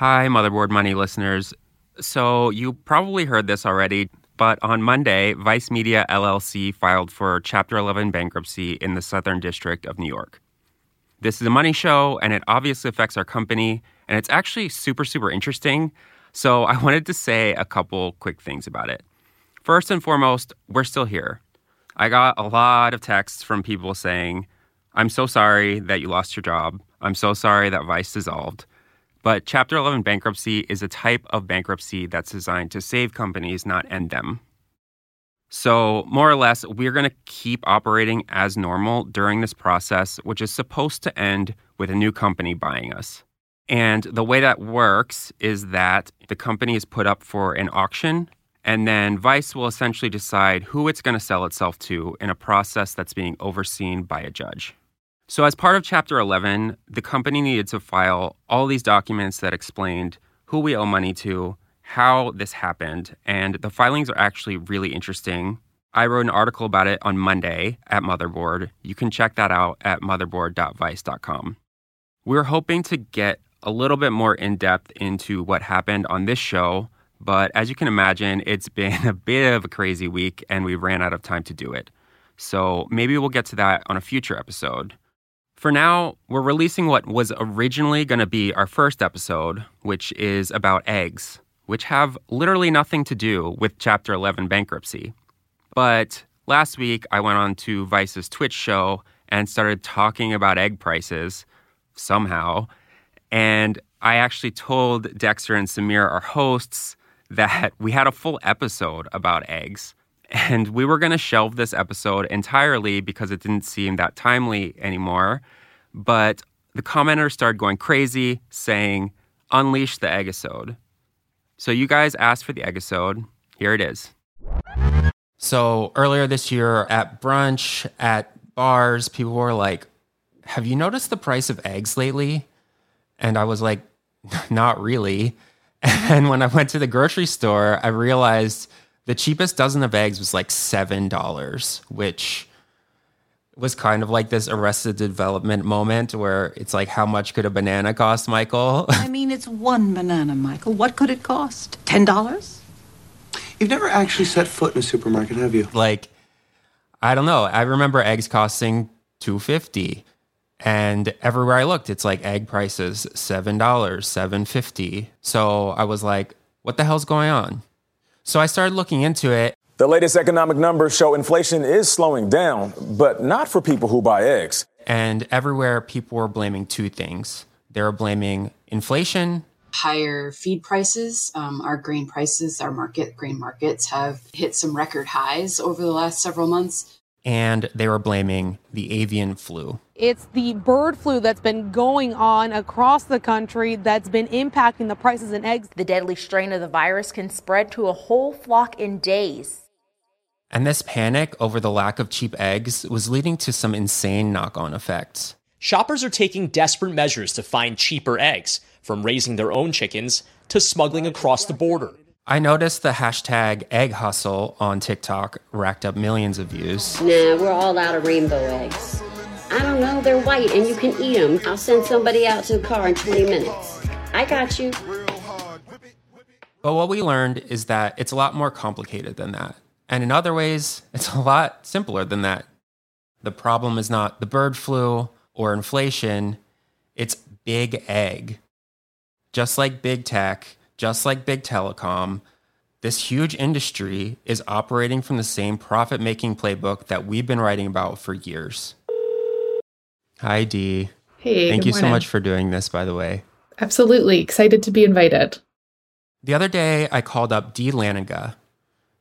Hi, Motherboard Money listeners. So, you probably heard this already, but on Monday, Vice Media LLC filed for Chapter 11 bankruptcy in the Southern District of New York. This is a money show, and it obviously affects our company, and it's actually super, super interesting. So, I wanted to say a couple quick things about it. First and foremost, we're still here. I got a lot of texts from people saying, I'm so sorry that you lost your job. I'm so sorry that Vice dissolved. But Chapter 11 bankruptcy is a type of bankruptcy that's designed to save companies, not end them. So, more or less, we're going to keep operating as normal during this process, which is supposed to end with a new company buying us. And the way that works is that the company is put up for an auction, and then Vice will essentially decide who it's going to sell itself to in a process that's being overseen by a judge. So, as part of Chapter 11, the company needed to file all these documents that explained who we owe money to, how this happened, and the filings are actually really interesting. I wrote an article about it on Monday at Motherboard. You can check that out at motherboard.vice.com. We're hoping to get a little bit more in depth into what happened on this show, but as you can imagine, it's been a bit of a crazy week and we ran out of time to do it. So maybe we'll get to that on a future episode. For now, we're releasing what was originally going to be our first episode, which is about eggs, which have literally nothing to do with Chapter 11 bankruptcy. But last week, I went on to Vice's Twitch show and started talking about egg prices somehow. And I actually told Dexter and Samir, our hosts, that we had a full episode about eggs. And we were going to shelve this episode entirely because it didn't seem that timely anymore. But the commenters started going crazy, saying, Unleash the Eggisode. So you guys asked for the Eggisode. Here it is. So earlier this year at brunch, at bars, people were like, Have you noticed the price of eggs lately? And I was like, Not really. And when I went to the grocery store, I realized the cheapest dozen of eggs was like $7, which was kind of like this arrested development moment where it's like, how much could a banana cost, Michael? I mean, it's one banana, Michael. What could it cost? Ten dollars? You've never actually set foot in a supermarket, have you? like, I don't know. I remember eggs costing 250 and everywhere I looked, it's like egg prices $7, $7.50. So I was like, what the hell's going on? So I started looking into it The latest economic numbers show inflation is slowing down, but not for people who buy eggs. And everywhere, people were blaming two things. They were blaming inflation, higher feed prices. Um, our grain prices, our market grain markets have hit some record highs over the last several months. And they were blaming the avian flu. It's the bird flu that's been going on across the country that's been impacting the prices in eggs. The deadly strain of the virus can spread to a whole flock in days. And this panic over the lack of cheap eggs was leading to some insane knock on effects. Shoppers are taking desperate measures to find cheaper eggs, from raising their own chickens to smuggling across the border. I noticed the hashtag egg hustle on TikTok racked up millions of views. Nah, we're all out of rainbow eggs. I don't know, they're white and you can eat them. I'll send somebody out to the car in 20 minutes. I got you. But what we learned is that it's a lot more complicated than that. And in other ways, it's a lot simpler than that. The problem is not the bird flu or inflation, it's big egg. Just like big tech, just like big telecom, this huge industry is operating from the same profit making playbook that we've been writing about for years. Hi, Dee. Hey, Thank you so much for doing this, by the way. Absolutely excited to be invited. The other day, I called up Dee Laninga.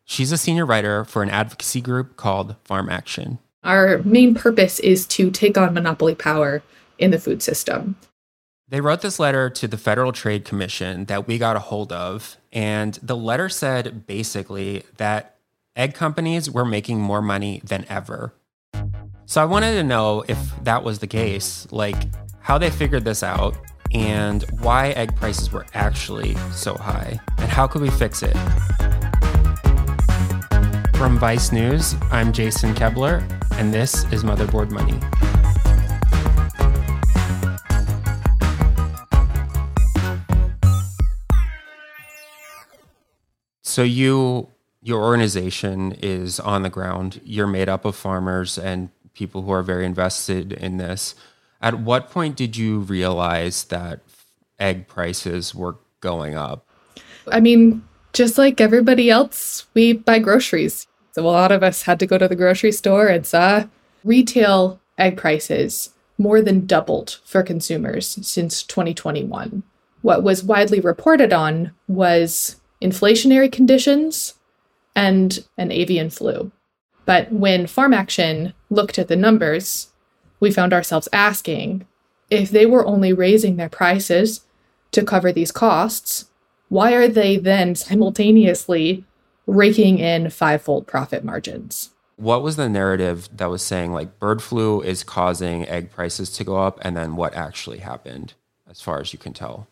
She's a senior writer for an advocacy group called Farm Action. Our main purpose is to take on monopoly power in the food system. They wrote this letter to the Federal Trade Commission that we got a hold of, and the letter said basically that egg companies were making more money than ever. So I wanted to know if that was the case, like how they figured this out and why egg prices were actually so high, and how could we fix it? From Vice News, I'm Jason Koebler, and this is Motherboard Money. So you your organization is on the ground. You're made up of farmers and people who are very invested in this. At what point did you realize that egg prices were going up? I mean, just like everybody else, we buy groceries. So a lot of us had to go to the grocery store and saw retail egg prices more than doubled for consumers since 2021. What was widely reported on was inflationary conditions and an avian flu. But when Farm Action looked at the numbers, we found ourselves asking if they were only raising their prices to cover these costs, why are they then simultaneously raking in fivefold profit margins? What was the narrative that was saying like bird flu is causing egg prices to go up, and then what actually happened, as far as you can tell?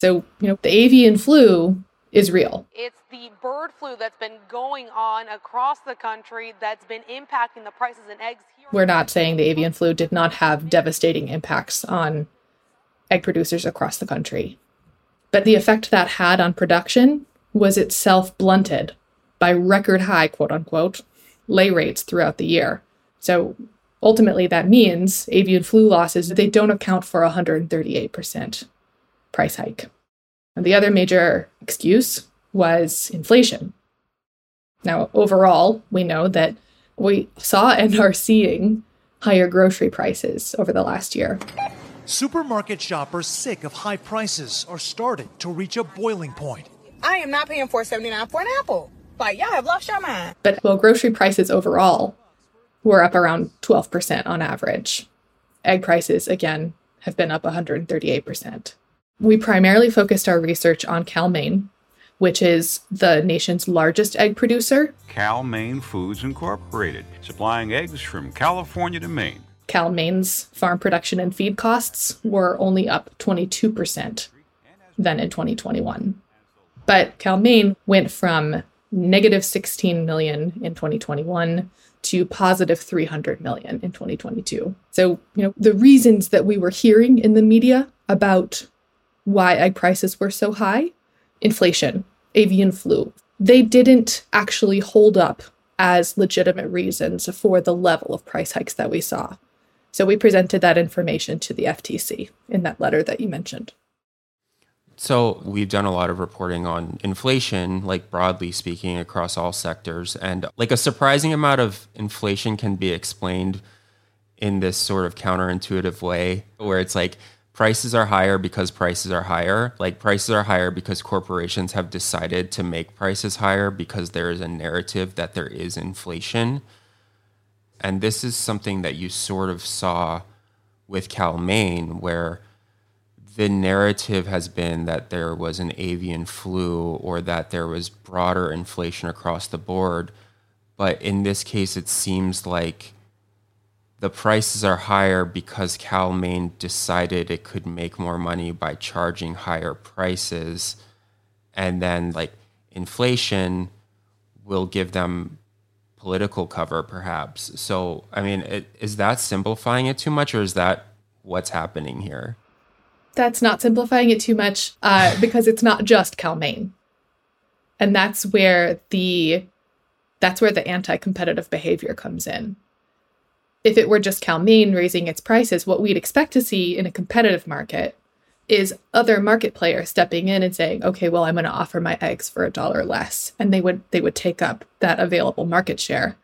So, you know, the avian flu is real. It's the bird flu that's been going on across the country that's been impacting the prices in eggs here. We're not saying the avian flu did not have devastating impacts on egg producers across the country. But the effect that had on production was itself blunted by record high, quote unquote, lay rates throughout the year. So ultimately, that means avian flu losses, they don't account for 138% price hike. And the other major excuse was inflation. Now, overall, we know that we saw and are seeing higher grocery prices over the last year. Supermarket shoppers sick of high prices are starting to reach a boiling point. I am not paying four seventy nine for an apple. Like y'all have lost your mind. But well, grocery prices overall were up around twelve percent on average. Egg prices again have been up 138%. We primarily focused our research on Cal-Maine, which is the nation's largest egg producer. Cal-Maine Foods Incorporated, supplying eggs from California to Maine. Cal-Maine's farm production and feed costs were only up 22% than in 2021. But Cal-Maine went from negative 16 million in 2021 to positive 300 million in 2022. So, you know, the reasons that we were hearing in the media about why egg prices were so high, inflation, avian flu, they didn't actually hold up as legitimate reasons for the level of price hikes that we saw. So we presented that information to the FTC in that letter that you mentioned. So we've done a lot of reporting on inflation, like broadly speaking, across all sectors. And like a surprising amount of inflation can be explained in this sort of counterintuitive way, where it's like prices are higher because prices are higher. Like prices are higher because corporations have decided to make prices higher because there is a narrative that there is inflation. And this is something that you sort of saw with Cal-Maine, where the narrative has been that there was an avian flu or that there was broader inflation across the board. But in this case, it seems like the prices are higher because Cal-Maine decided it could make more money by charging higher prices. And then, like, inflation will give them political cover, perhaps. So, I mean, it, is that simplifying it too much, or is that what's happening here? That's not simplifying it too much uh, because it's not just Cal-Maine, and that's where the that's where the anti-competitive behavior comes in. If it were just Cal-Maine raising its prices, what we'd expect to see in a competitive market is other market players stepping in and saying, "Okay, well, I'm going to offer my eggs for a dollar less," and they would they would take up that available market share.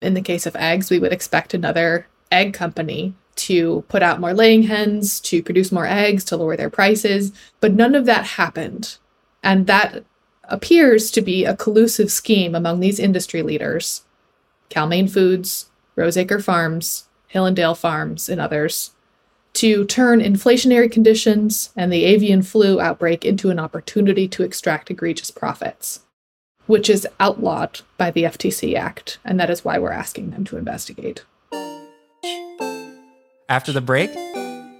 In the case of eggs, we would expect another egg company to put out more laying hens, to produce more eggs, to lower their prices, but none of that happened. And that appears to be a collusive scheme among these industry leaders Cal-Maine Foods, Roseacre Farms, Hillandale Farms, and others to turn inflationary conditions and the avian flu outbreak into an opportunity to extract egregious profits, which is outlawed by the FTC Act, and that is why we're asking them to investigate. After the break,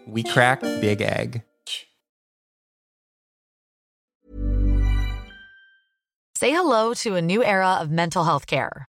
we crack Big Egg. Say hello to a new era of mental health care.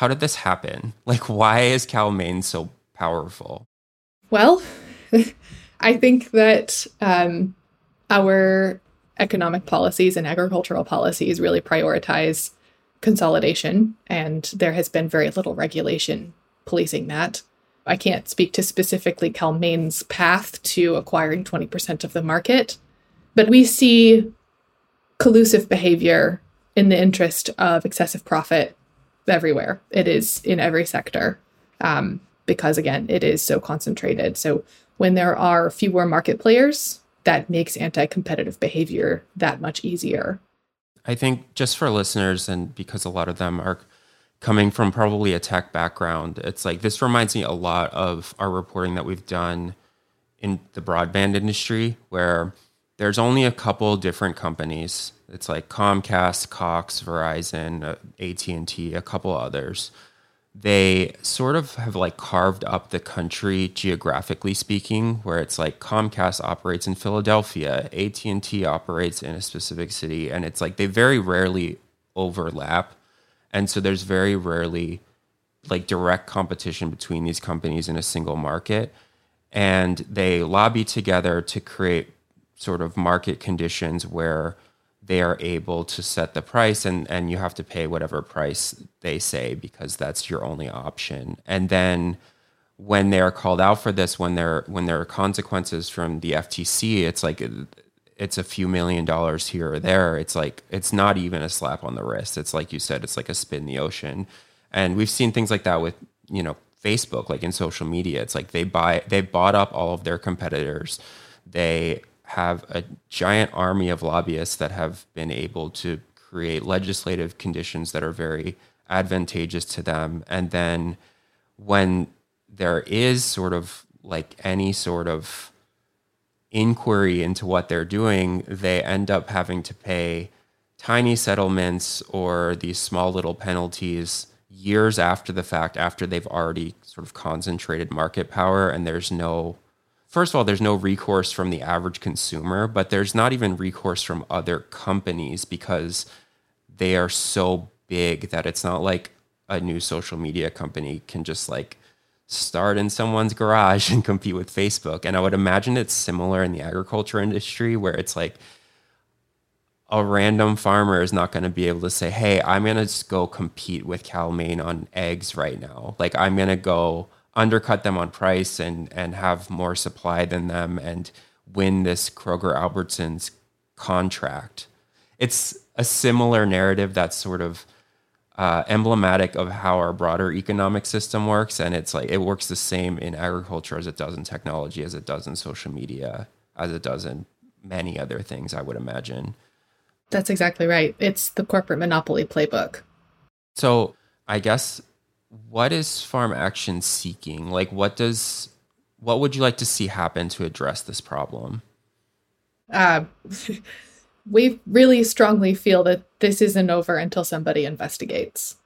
How did this happen? Like, why is Cal-Maine so powerful? Well, I think that um, our economic policies and agricultural policies really prioritize consolidation, and there has been very little regulation policing that. I can't speak to specifically Cal-Maine's path to acquiring 20% of the market, but we see collusive behavior in the interest of excessive profit everywhere. It is in every sector um, because, again, it is so concentrated. So when there are fewer market players, that makes anti competitive behavior that much easier. I think just for listeners, and because a lot of them are coming from probably a tech background, it's like this reminds me a lot of our reporting that we've done in the broadband industry, where there's only a couple different companies it's like Comcast, Cox, Verizon, uh, AT&T, a couple others. They sort of have like carved up the country geographically speaking, where it's like Comcast operates in Philadelphia, AT&T operates in a specific city, and it's like they very rarely overlap. And so there's very rarely like direct competition between these companies in a single market. And they lobby together to create sort of market conditions where they are able to set the price and, and you have to pay whatever price they say because that's your only option. And then when they are called out for this, when there when there are consequences from the FTC, it's like it's a few million dollars here or there. It's like it's not even a slap on the wrist. It's like you said, it's like a spin in the ocean. And we've seen things like that with, you know, Facebook, like in social media. It's like they buy they bought up all of their competitors. They have a giant army of lobbyists that have been able to create legislative conditions that are very advantageous to them. And then when there is sort of like any sort of inquiry into what they're doing, they end up having to pay tiny settlements or these small little penalties years after the fact, after they've already sort of concentrated market power and there's no first of all, there's no recourse from the average consumer, but there's not even recourse from other companies because they are so big that it's not like a new social media company can just like start in someone's garage and compete with Facebook. And I would imagine it's similar in the agriculture industry where it's like a random farmer is not going to be able to say, "Hey, I'm going to go compete with Cal-Maine on eggs right now." Like I'm going to go undercut them on price and and have more supply than them and win this Kroger Albertsons contract. It's a similar narrative that's sort of uh, emblematic of how our broader economic system works, and it's like it works the same in agriculture as it does in technology, as it does in social media, as it does in many other things. I would imagine. That's exactly right. It's the corporate monopoly playbook. So I guess what is farm action seeking? Like, what does what would you like to see happen to address this problem? Uh, we really strongly feel that this isn't over until somebody investigates.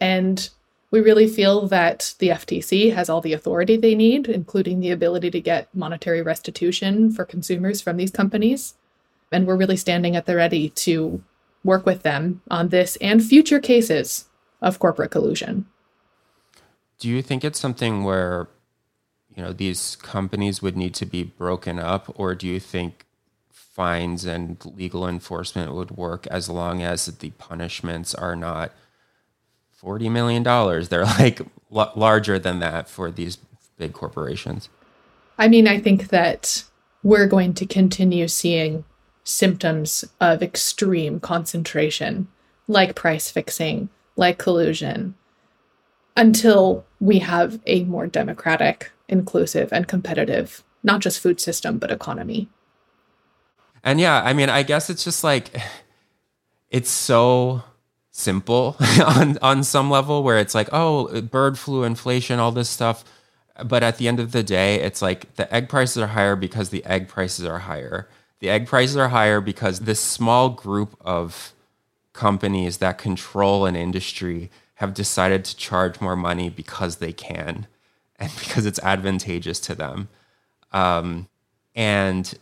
And we really feel that the FTC has all the authority they need, including the ability to get monetary restitution for consumers from these companies. And we're really standing at the ready to work with them on this and future cases of corporate collusion do you think it's something where you know these companies would need to be broken up or do you think fines and legal enforcement would work as long as the punishments are not 40 million dollars? They're like l- larger than that for these big corporations. I mean, I think that we're going to continue seeing symptoms of extreme concentration, like price fixing, like collusion, until we have a more democratic, inclusive, and competitive, not just food system, but economy. And yeah, I mean, I guess it's just like it's so simple on on some level where it's like, oh, bird flu, inflation, all this stuff. But at the end of the day, it's like the egg prices are higher because the egg prices are higher. The egg prices are higher because this small group of companies that control an industry have decided to charge more money because they can and because it's advantageous to them. Um, and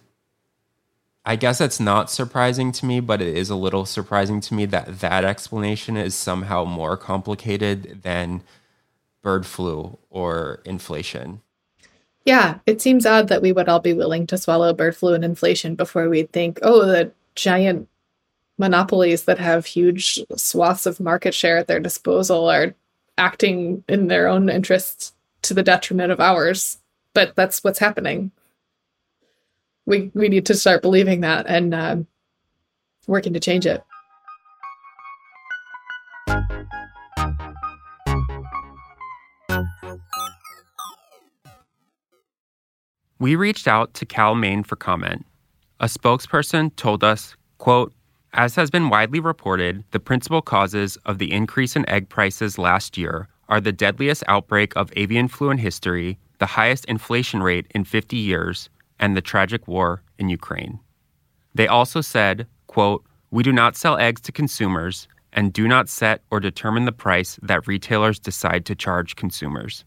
I guess that's not surprising to me, but it is a little surprising to me that that explanation is somehow more complicated than bird flu or inflation. Yeah, it seems odd that we would all be willing to swallow bird flu and inflation before we'd think, oh, the giant monopolies that have huge swaths of market share at their disposal are acting in their own interests to the detriment of ours. But that's what's happening we we need to start believing that and uh, working to change it. We reached out to Cal-Maine for comment. A spokesperson told us, quote, as has been widely reported, the principal causes of the increase in egg prices last year are the deadliest outbreak of avian flu in history, the highest inflation rate in 50 years, and the tragic war in Ukraine. They also said, quote, "We do not sell eggs to consumers and do not set or determine the price that retailers decide to charge consumers."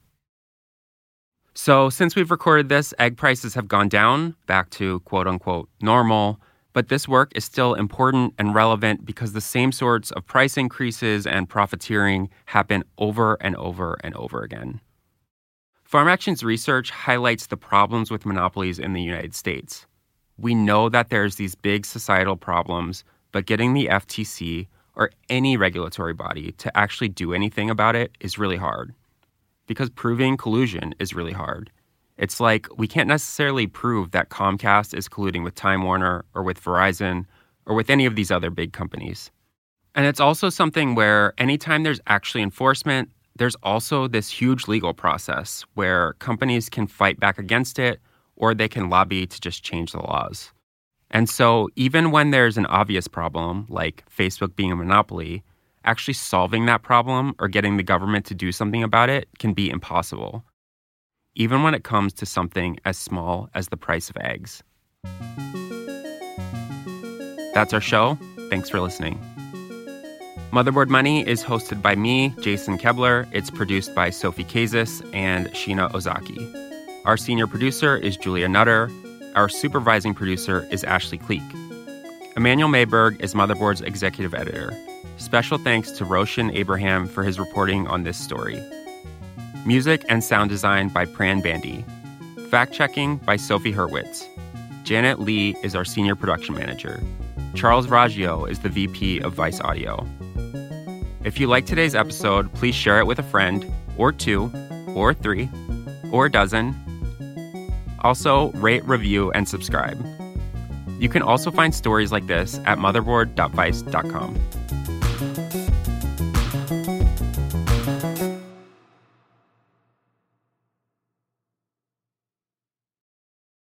So, since we've recorded this, egg prices have gone down back to quote unquote normal, but this work is still important and relevant because the same sorts of price increases and profiteering happen over and over and over again. Farm Action's research highlights the problems with monopolies in the United States. We know that there's these big societal problems, but getting the FTC or any regulatory body to actually do anything about it is really hard. Because proving collusion is really hard. It's like we can't necessarily prove that Comcast is colluding with Time Warner or with Verizon or with any of these other big companies. And it's also something where anytime there's actually enforcement, there's also this huge legal process where companies can fight back against it or they can lobby to just change the laws. And so, even when there's an obvious problem, like Facebook being a monopoly, actually solving that problem or getting the government to do something about it can be impossible, even when it comes to something as small as the price of eggs. That's our show. Thanks for listening. Motherboard Money is hosted by me, Jason Koebler. It's produced by Sophie Kazis and Sheena Ozaki. Our senior producer is Julia Nutter. Our supervising producer is Ashley Cleek. Emanuel Maiberg is Motherboard's executive editor. Special thanks to Roshan Abraham for his reporting on this story. Music and sound design by Pran Bandi. Fact checking by Sophie Hurwitz. Janet Lee is our senior production manager. Charles Raggio is the VP of Vice Audio. If you like today's episode, please share it with a friend, or two, or three, or a dozen. Also, rate, review, and subscribe. You can also find stories like this at motherboard.vice.com.